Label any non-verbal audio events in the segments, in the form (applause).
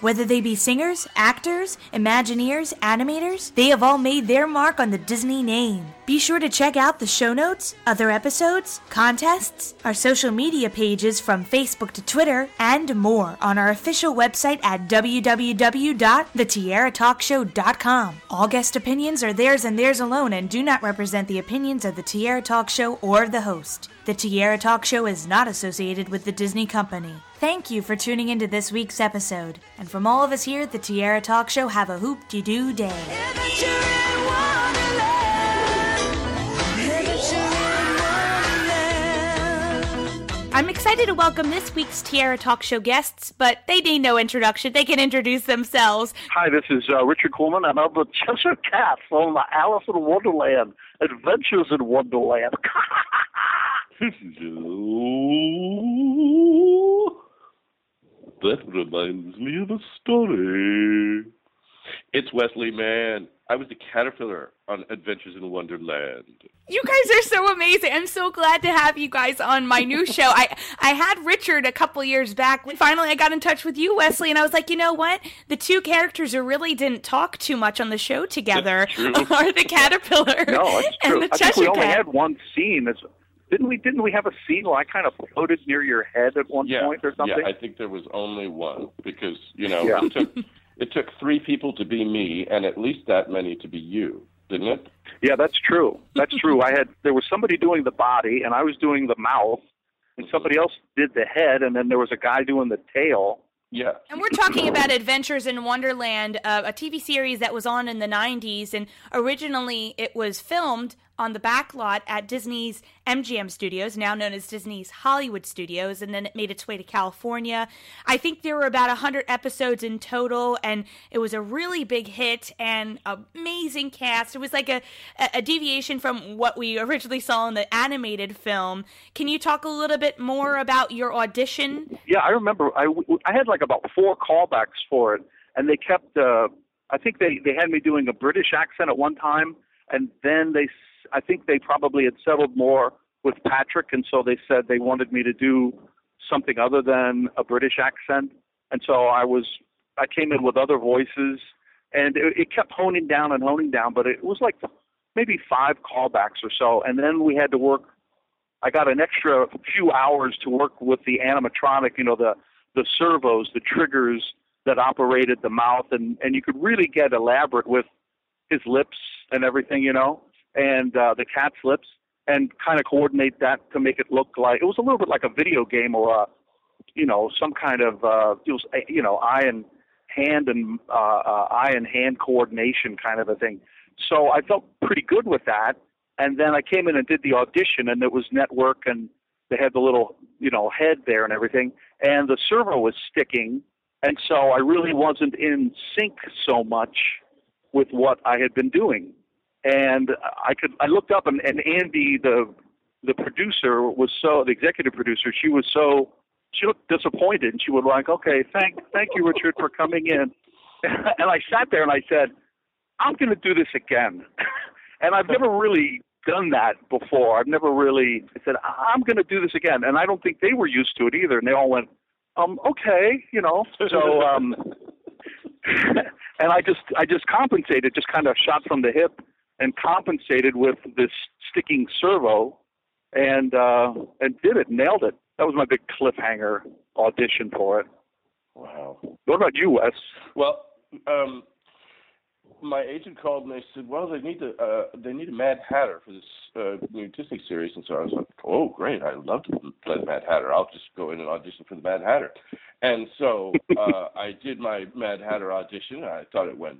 Whether they be singers, actors, Imagineers, animators, they have all made their mark on the Disney name. Be sure to check out the show notes, other episodes, contests, our social media pages from Facebook to Twitter, and more on our official website at www.thetiaratalkshow.com. All guest opinions are theirs and theirs alone and do not represent the opinions of the Tiara Talk Show or the host. The Tiara Talk Show is not associated with the Disney Company. Thank you for tuning into this week's episode. And from all of us here at the Tiara Talk Show, have a hoop de doo day. I'm excited to welcome this week's Tiara Talk Show guests, but they need no introduction. They can introduce themselves. Hi, this is uh, Richard Coleman, and I'm the Cheshire Cat from the Alice in Wonderland, Adventures in Wonderland. (laughs) that reminds me of a story. It's Wesley Mann. I was the caterpillar on Adventures in Wonderland. You guys are so amazing. I'm so glad to have you guys on my new (laughs) show. I I had Richard a couple years back. Finally, I got in touch with you, Wesley, and I was like, you know what? The two characters who really didn't talk too much on the show together (laughs) are the (laughs) caterpillar no, true. and the I think Cheshire we only Cat. had one scene. That's, didn't we? Didn't we have a scene where I kind of floated near your head at one yeah, point or something? Yeah, I think there was only one because you know Yeah. it took it took three people to be me and at least that many to be you, didn't it? Yeah, that's true. That's true. I had there was somebody doing the body, and I was doing the mouth, and somebody else did the head, and then there was a guy doing the tail. Yeah. And we're talking about Adventures in Wonderland, uh, a TV series that was on in the 90s. And originally it was filmed on the back lot at Disney's MGM Studios, now known as Disney's Hollywood Studios. And then it made its way to California. I think there were about 100 episodes in total. And it was a really big hit and amazing cast. It was like a, a deviation from what we originally saw in the animated film. Can you talk a little bit more about your audition? Yeah, I remember. I I had like about four callbacks for it, and they kept. Uh, I think they they had me doing a British accent at one time, and then they. I think they probably had settled more with Patrick, and so they said they wanted me to do something other than a British accent, and so I was. I came in with other voices, and it, it kept honing down and honing down, but it was like maybe five callbacks or so, and then we had to work I got an extra few hours to work with the animatronic, you know, the the servos, the triggers that operated the mouth, and and you could really get elaborate with his lips and everything, you know, and uh, the cat's lips, and kind of coordinate that to make it look like it was a little bit like a video game or a, you know, some kind of uh, it was, uh, you know, eye and hand and uh, uh, eye and hand coordination kind of a thing. So I felt pretty good with that. And then I came in and did the audition, and it was network, and they had the little, you know, head there and everything, and the servo was sticking, and so I really wasn't in sync so much with what I had been doing. And I could, I looked up, and, and Andy, the the producer, was so the executive producer. She was so she looked disappointed, and she was like, "Okay, thank thank you, Richard, for coming in." (laughs) and I sat there and I said, "I'm going to do this again." (laughs) and I've never really done that before. I've never really I said I'm going to do this again, and I don't think they were used to it either. And they all went, "Um, okay, you know." So, um, (laughs) and I just I just compensated, just kind of shot from the hip, and compensated with this sticking servo, and uh, and did it, nailed it. That was my big cliffhanger audition for it. Wow. What about you, Wes? Well, um, my agent called and they said, "Well, they need to uh, they need a Mad Hatter for this uh, new Disney series." And so I was like, "Oh, great! I'd love to play the Mad Hatter. I'll just go in and audition for the Mad Hatter." And so uh, (laughs) I did my Mad Hatter audition. I thought it went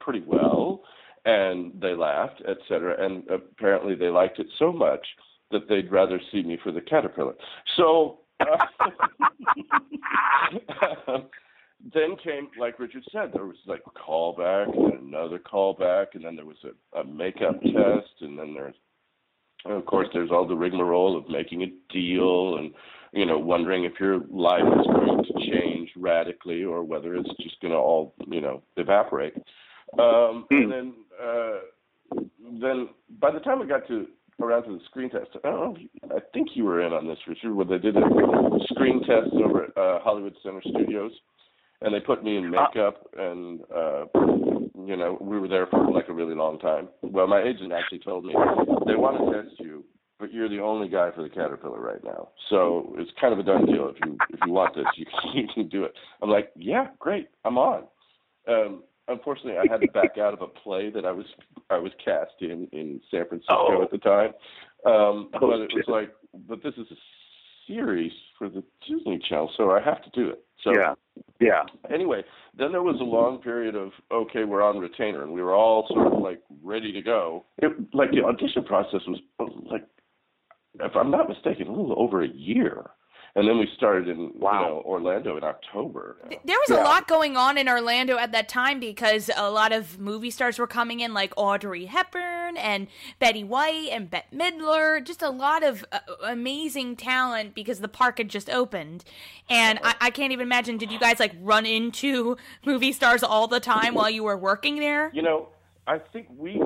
pretty well, and they laughed, etc. And apparently, they liked it so much that they'd rather see me for the Caterpillar. So. Uh, (laughs) then came, like Richard said, there was like a callback and another callback, and then there was a, a makeup test, and then there's, and of course, there's all the rigmarole of making a deal and, you know, wondering if your life is going to change radically or whether it's just going to all, you know, evaporate. Um, and then, uh, then by the time I got to around to the screen test, I don't know. If, I think you were in on this, Richard, where they did a screen test over at uh, Hollywood Center Studios, and they put me in makeup, and uh, you know we were there for like a really long time. Well, my agent actually told me they want to test you, but you're the only guy for the Caterpillar right now, so it's kind of a done deal. If you if you want this, you (laughs) can, you can do it. I'm like, yeah, great, I'm on. Um, unfortunately, I had to back out of a play that I was I was cast in in San Francisco Oh. at the time. Um, Oh, but it was shit. like, but this is a series for the Disney Channel, so I have to do it. So yeah, yeah. anyway, then there was a long period of okay, we're on retainer, and we were all sort of like ready to go. It, like the audition process was like, if I'm not mistaken, a little over a year, and then we started in Wow. you know Orlando in October. There was a lot going on in Orlando at that time because a lot of movie stars were coming in, like Audrey Hepburn and Betty White and Bette Midler. Just a lot of uh, amazing talent because the park had just opened. And I, I can't even imagine. Did you guys like run into (laughs) movie stars all the time while you were working there? You know, I think we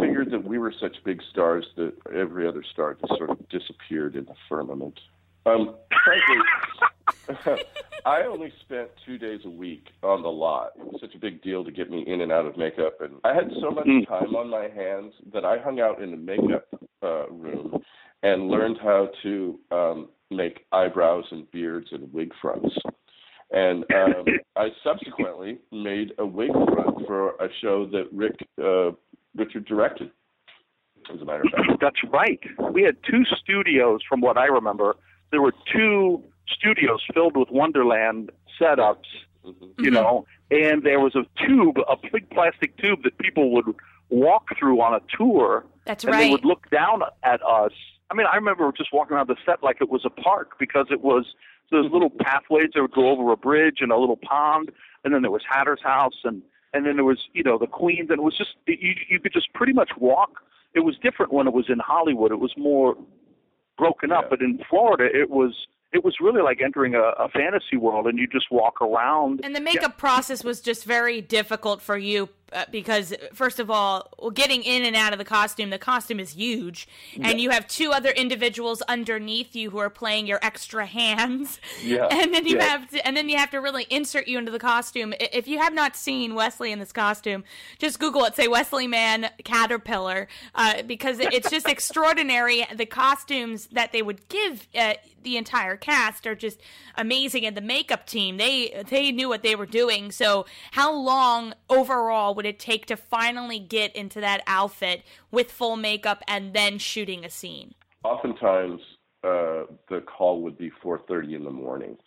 figured that we were such big stars that every other star just sort of disappeared in the firmament. Um, frankly, (laughs) I only spent two days a week on the lot. It was such a big deal to get me in and out of makeup, and I had so much Mm. time on my hands that I hung out in the makeup uh, room and learned how to um, make eyebrows and beards and wig fronts. And um, I subsequently made a wig front for a show that Rick uh, Richard directed. As a matter of fact, That's right. We had two studios, from what I remember. There were two studios filled with Wonderland setups, Mhm. you know, and there was a tube, a big plastic tube that people would walk through on a tour, That's and they would look down at us. I mean, I remember just walking around the set like it was a park because it was those little pathways that would go over a bridge and a little pond, and then there was Hatter's house, and and then there was you know the Queens, and it was just you you could just pretty much walk. It was different when it was in Hollywood. It was more broken up, Yeah. but in Florida, it was it was really like entering a, a fantasy world, and you just walk around. And the makeup process was just very difficult for you uh, because, first of all, getting in and out of the costume, the costume is huge, and you have two other individuals underneath you who are playing your extra hands. Yeah. (laughs) And then you Yeah. have to, and then you have to really insert you into the costume. If you have not seen Wesley in this costume, just Google it. Say Wesley Mann Caterpillar, uh, because it's just (laughs) extraordinary. The costumes that they would give uh, the entire cast are just amazing, and the makeup team they they knew what they were doing. So, how long overall would it take to finally get into that outfit with full makeup and then shooting a scene? oftentimes uh, the call would be 4:30 in the morning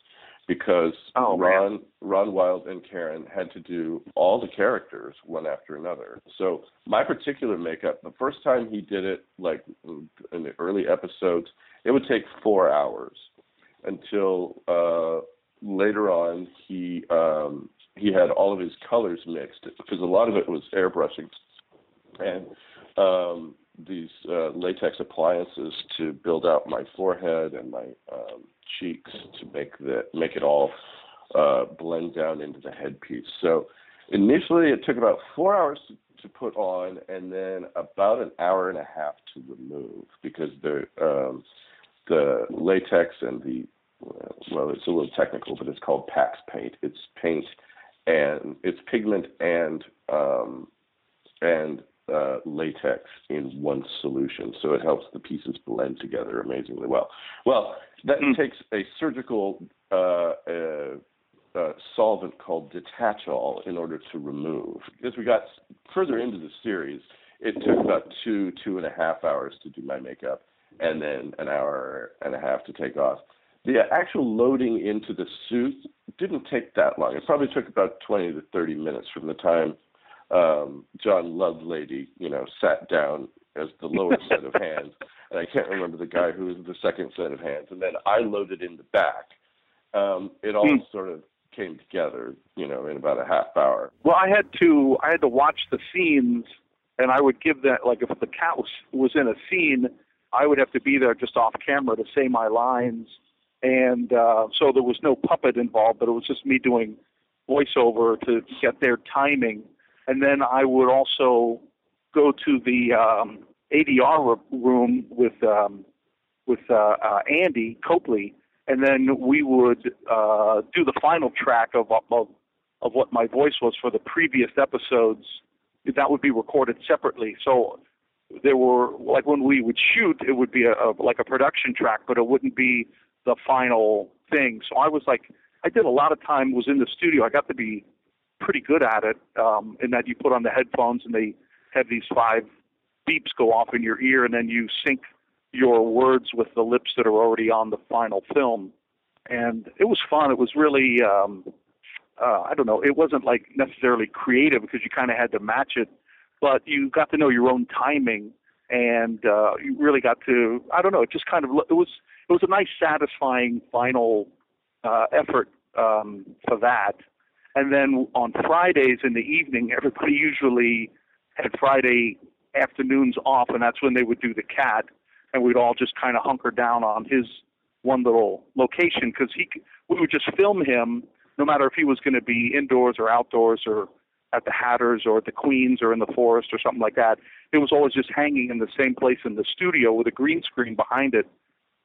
because Oh, man. Ron Ron Wild and Karen had to do all the characters one after another. So my particular makeup, the first time he did it, like in the early episodes, it would take four hours until uh, later on he um, he had all of his colors mixed because a lot of it was airbrushing and um, these uh, latex appliances to build out my forehead and my um, cheeks to make the make it all uh, blend down into the headpiece. So initially, it took about four hours to, to put on, and then about an hour and a half to remove because the um, the latex and the well, it's a little technical, but it's called Pax paint. It's paint and it's pigment and um, and uh, latex in one solution, so it helps the pieces blend together amazingly well. Well, that Mm. takes a surgical uh, uh, uh, solvent called Detachol in order to remove. As we got further into the series, it took about two two and a half hours to do my makeup, and then an hour and a half to take off. The actual loading into the suit didn't take that long. It probably took about 20 to 30 minutes from the time um, John Lovelady, you know, sat down as the lower (laughs) set of hands, and I can't remember the guy who was the second set of hands, and then I loaded in the back. Um, it all Hmm. sort of came together, you know, in about a half hour. Well, I had to I had to watch the scenes, and I would give that like if the cat was, was in a scene, I would have to be there just off camera to say my lines, and uh, so there was no puppet involved, but it was just me doing voiceover to get their timing, and then I would also go to the um, ADR room with um, with uh, uh, Andy Copley, and then we would uh, do the final track of, of of what my voice was for the previous episodes. That would be recorded separately. So there were like when we would shoot, it would be a, a like a production track, but it wouldn't be the final thing. So I was like, I did a lot of time was in the studio. I got to be pretty good at it. Um, in that you put on the headphones and they have these five beeps go off in your ear, and then you sync your words with the lips that are already on the final film. And it was fun. It was really, um, uh, I don't know, it wasn't like necessarily creative because you kind of had to match it, but you got to know your own timing and uh, you really got to, I don't know, it just kind of, it was, it was a nice, satisfying final uh, effort um, for that. And then on Fridays in the evening, everybody usually had Friday afternoons off, and that's when they would do the cat, and we'd all just kind of hunker down on his one little location because he we would just film him no matter if he was going to be indoors or outdoors or at the Hatters or at the Queens or in the forest or something like that. It was always just hanging in the same place in the studio with a green screen behind it,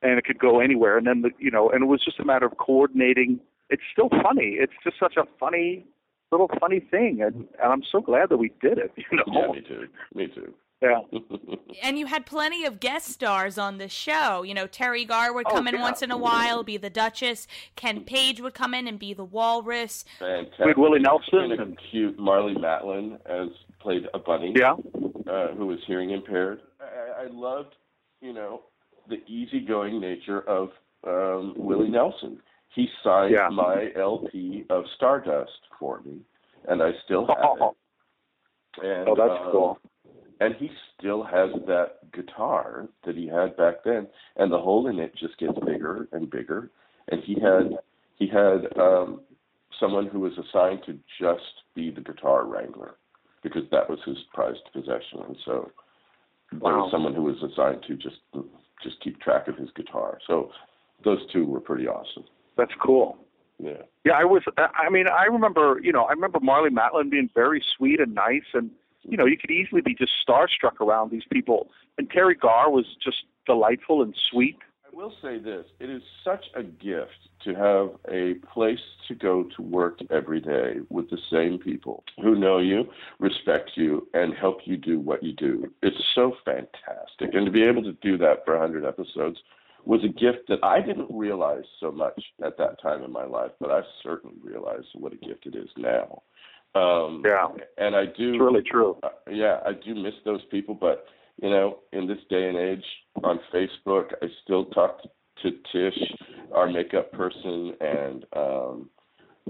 and it could go anywhere. And then the you know, and it was just a matter of coordinating. It's still funny. It's just such a funny little funny thing, and, and I'm so glad that we did it. You know? Yeah, me too. Me too. Yeah. (laughs) and you had plenty of guest stars on the show. You know, Teri Garr would Oh, come in yeah. once in a while, be the Duchess. Ken Page would come in and be the Walrus. Fantastic. With Willie Nelson And a and- cute Marlee Matlin as played a bunny. Yeah. Uh, who was hearing impaired. I, I loved, you know, the easygoing nature of um, Willie Nelson. He signed Yeah. my LP of Stardust for me, and I still have Oh, it. And, oh, that's um, cool. And he still has that guitar that he had back then, and the hole in it just gets bigger and bigger. And he had he had um, someone who was assigned to just be the guitar wrangler because that was his prized possession, and so there was someone who was assigned to just just keep track of his guitar. So those two were pretty awesome. That's cool. Yeah. Yeah, I was. I mean, I remember. You know, I remember Marlee Matlin being very sweet and nice, and you know, you could easily be just starstruck around these people. And Teri Garr was just delightful and sweet. I will say this: it is such a gift to have a place to go to work every day with the same people who know you, respect you, and help you do what you do. It's so fantastic, and to be able to do that for 100 episodes was a gift that I didn't realize so much at that time in my life, but I certainly realize what a gift it is now. Um, Yeah, and I do it's really true. uh, yeah, I do miss those people, but you know, in this day and age, on Facebook, I still talk to Tish, our makeup person, and um,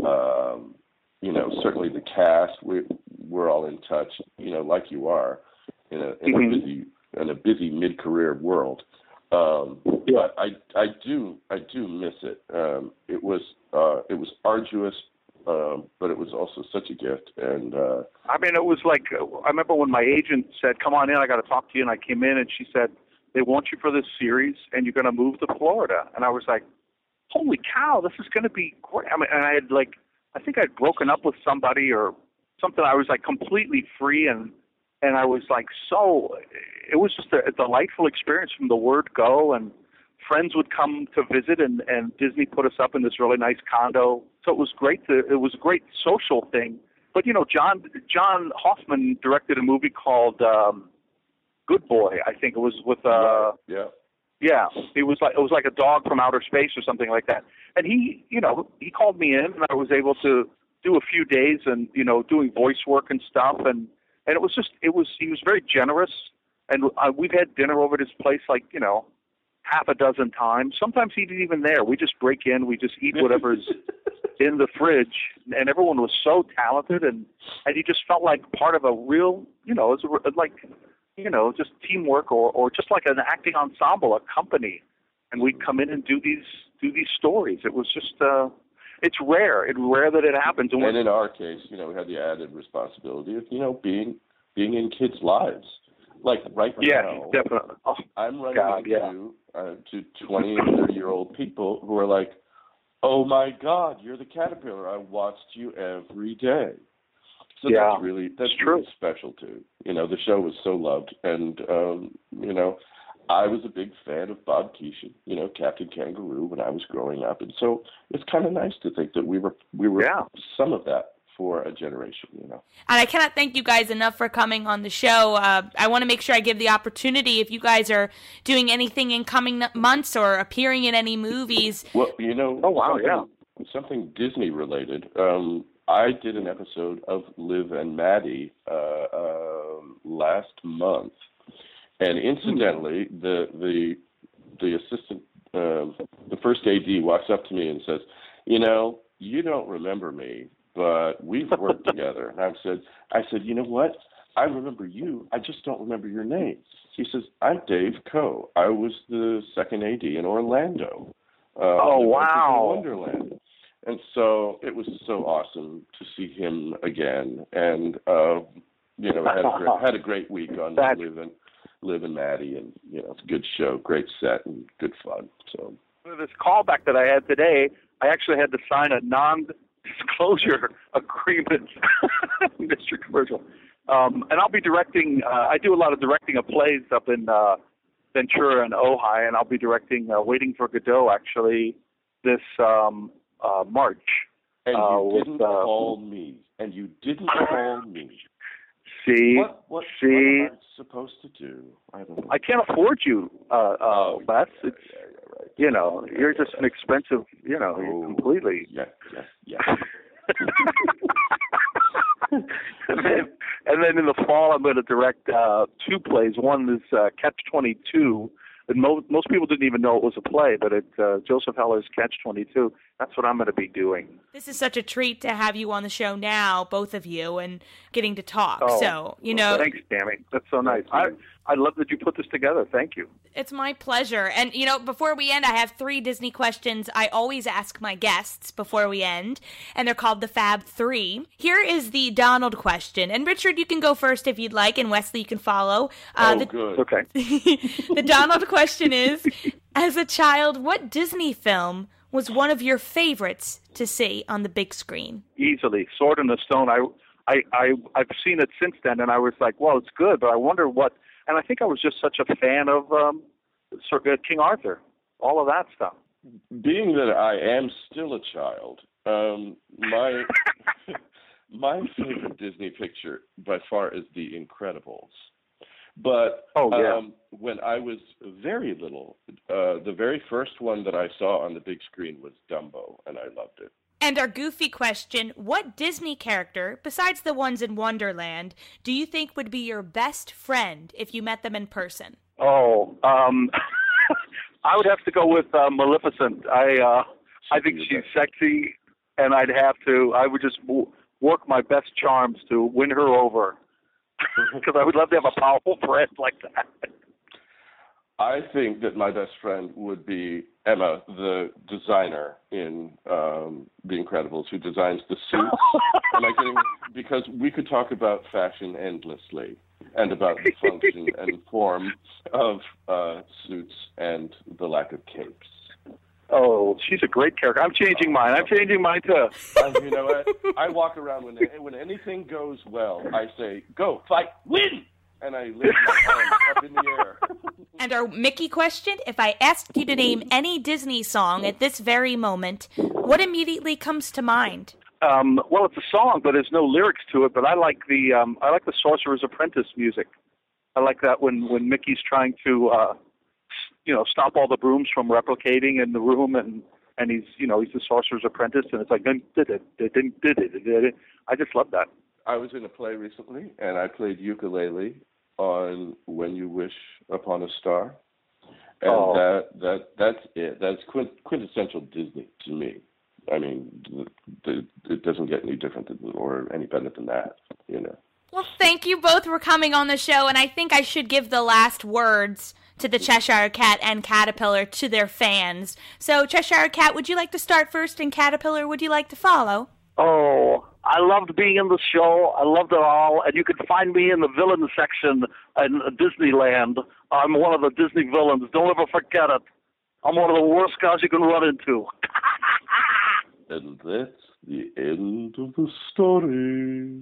um, you know, certainly the cast. We we're all in touch, you know, like you are, in a in Mhm. a busy in a busy mid career world. Um, Yeah. but I I do I do miss it. Um, it was uh, it was arduous, um, but it was also such a gift, and uh, I mean, it was like I remember when my agent said, "Come on in, I got to talk to you," and I came in, and she said, "They want you for this series, and you're going to move to Florida." And I was like, "Holy cow, this is going to be great!" I mean, and I had like, I think I'd broken up with somebody or something. I was like completely free, and and I was like so. It was just a, a delightful experience from the word go, and friends would come to visit, and and Disney put us up in this really nice condo. So it was great. To, it was a great social thing. But you know, John John Hoffman directed a movie called um, Good Boy. I think it was with uh, yeah. yeah, it was like it was like a dog from outer space or something like that. And he, you know, he called me in, and I was able to do a few days and you know doing voice work and stuff, and and it was just it was he was very generous, and uh, we've had dinner over at his place like you know half a dozen times. Sometimes he's even there. We just break in, we just eat (laughs) whatever's in the fridge, and everyone was so talented, and and you just felt like part of a real, you know, it's a, like, you know, just teamwork or or just like an acting ensemble, a company, and we'd come in and do these do these stories. It was just, uh, it's rare. It's rare that it happens, and, and in our case, you know, we had the added responsibility of, you know, being being in kids' lives. Like right yeah, now, definitely. Oh, I'm running God, into uh, to 20 and 30 year old people who are like, "Oh my God, you're the caterpillar! I watched you every day." So Yeah, that's really that's true. really special too. You know, the show was so loved, and um, you know, I was a big fan of Bob Keeshan. You know, Captain Kangaroo when I was growing up, and so it's kind of nice to think that we were we were Yeah. some of that for a generation. You know. And I cannot thank you guys enough for coming on the show. Uh, I want to make sure I give the opportunity if you guys are doing anything in coming months or appearing in any movies. Well, you know. Oh, wow, something, yeah. Something Disney related. Um, I did an episode of Liv and Maddie uh, um last month, and incidentally, the the the assistant, um, the first AD walks up to me and says, "You know, you don't remember me, but we've worked together." And I said, "I said, you know what? I remember you. I just don't remember your name." He says, "I'm Dave Coe. I was the second AD in Orlando." Uh, Oh, wow. Wonderland. And so it was so awesome to see him again, and uh, you know had a great, had a great week on (laughs) That's- Liv and Liv and Maddie, and you know it's a good show, great set, and good fun. So this callback that I had today, I actually had to sign a non-disclosure agreement, Mr. (laughs) Commercial. Um, and I'll be directing. Uh, I do a lot of directing of plays up in uh, Ventura and Ojai, and I'll be directing uh, Waiting for Godot actually this um, uh, March. and you Uh, with, didn't uh, call me, and you didn't (laughs) call me. See, What what, see, what am I supposed to do? I don't know. I can't afford you, uh, uh, Oh, Les. yeah, It's yeah, yeah. You know, you're just an expensive, you know, you're Oh. completely. Yeah, yeah, yeah. (laughs) and, then, and then in the fall, I'm going to direct uh, two plays. One is uh, Catch 22. And mo- most people didn't even know it was a play, but it's uh, Joseph Heller's Catch 22. That's what I'm going to be doing. This is such a treat to have you on the show now, both of you, and getting to talk. Oh, so, you know, Thanks, Tammy. That's so nice. I I love that you put this together. Thank you. It's my pleasure. And, you know, before we end, I have three Disney questions I always ask my guests before we end, and they're called the Fab Three. Here is the Donald question. And, Richard, you can go first if you'd like, and Wesley, you can follow. Uh, oh, the, good. (laughs) Okay. the Donald question is As a child, what Disney film was one of your favorites to see on the big screen? Easily, Sword in the Stone. I I I I've seen it since then, and I was like, well, it's good, but I wonder what. And I think I was just such a fan of um, Sir, uh, King Arthur, all of that stuff. being that I am still a child, um, my (laughs) my favorite Disney picture by far is The Incredibles. But Oh, yeah. um, when I was very little, uh, the very first one that I saw on the big screen was Dumbo, and I loved it. And our goofy question What Disney character, besides the ones in Wonderland, do you think would be your best friend if you met them in person? Oh, um, (laughs) I would have to go with uh, Maleficent. I uh, I think She's she's sexy, and I'd have to. I would just w- work my best charms to win her over, (laughs) because I would love to have a powerful friend like that. I think that my best friend would be Edna, the designer in um, The Incredibles, who designs the suits. (laughs) Am I kidding? Because we could talk about fashion endlessly and about the function (laughs) and form of uh, suits and the lack of capes. Oh, she's a great character. I'm changing mine. I'm changing mine too. And you know what? I walk around when when anything goes well, I say, "Go fight, win!" and I lift my arms up in the air. And our Mickey question if I asked you to name any Disney song at this very moment, what immediately comes to mind? Um, well, it's a song, but there's no lyrics to it. But I like the um, I like the Sorcerer's Apprentice music. I like that when when Mickey's trying to uh, you know stop all the brooms from replicating in the room, and and he's you know he's the Sorcerer's Apprentice, and it's like did it did it did it. I just love that. I was in a play recently, and I played ukulele, on "When You Wish Upon a Star," and Oh. that that that's it. That's quint- quintessential Disney to me. I mean, the, the, it doesn't get any different than, or any better than that. You know. Well, thank you both for coming on the show, and I think I should give the last words to the Cheshire Cat and Caterpillar to their fans. So, Cheshire Cat, would you like to start first, and Caterpillar, would you like to follow? Oh, I loved being in the show. I loved it all. And you can find me in the villain section in Disneyland. I'm one of the Disney villains. Don't ever forget it. I'm one of the worst guys you can run into. (laughs) And that's the end of the story.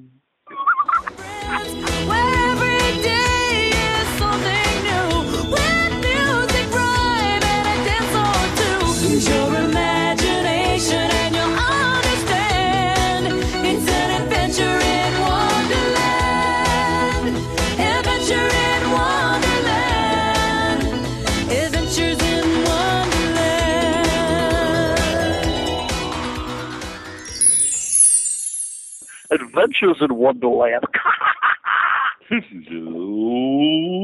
Adventures in Wonderland. (laughs) (laughs)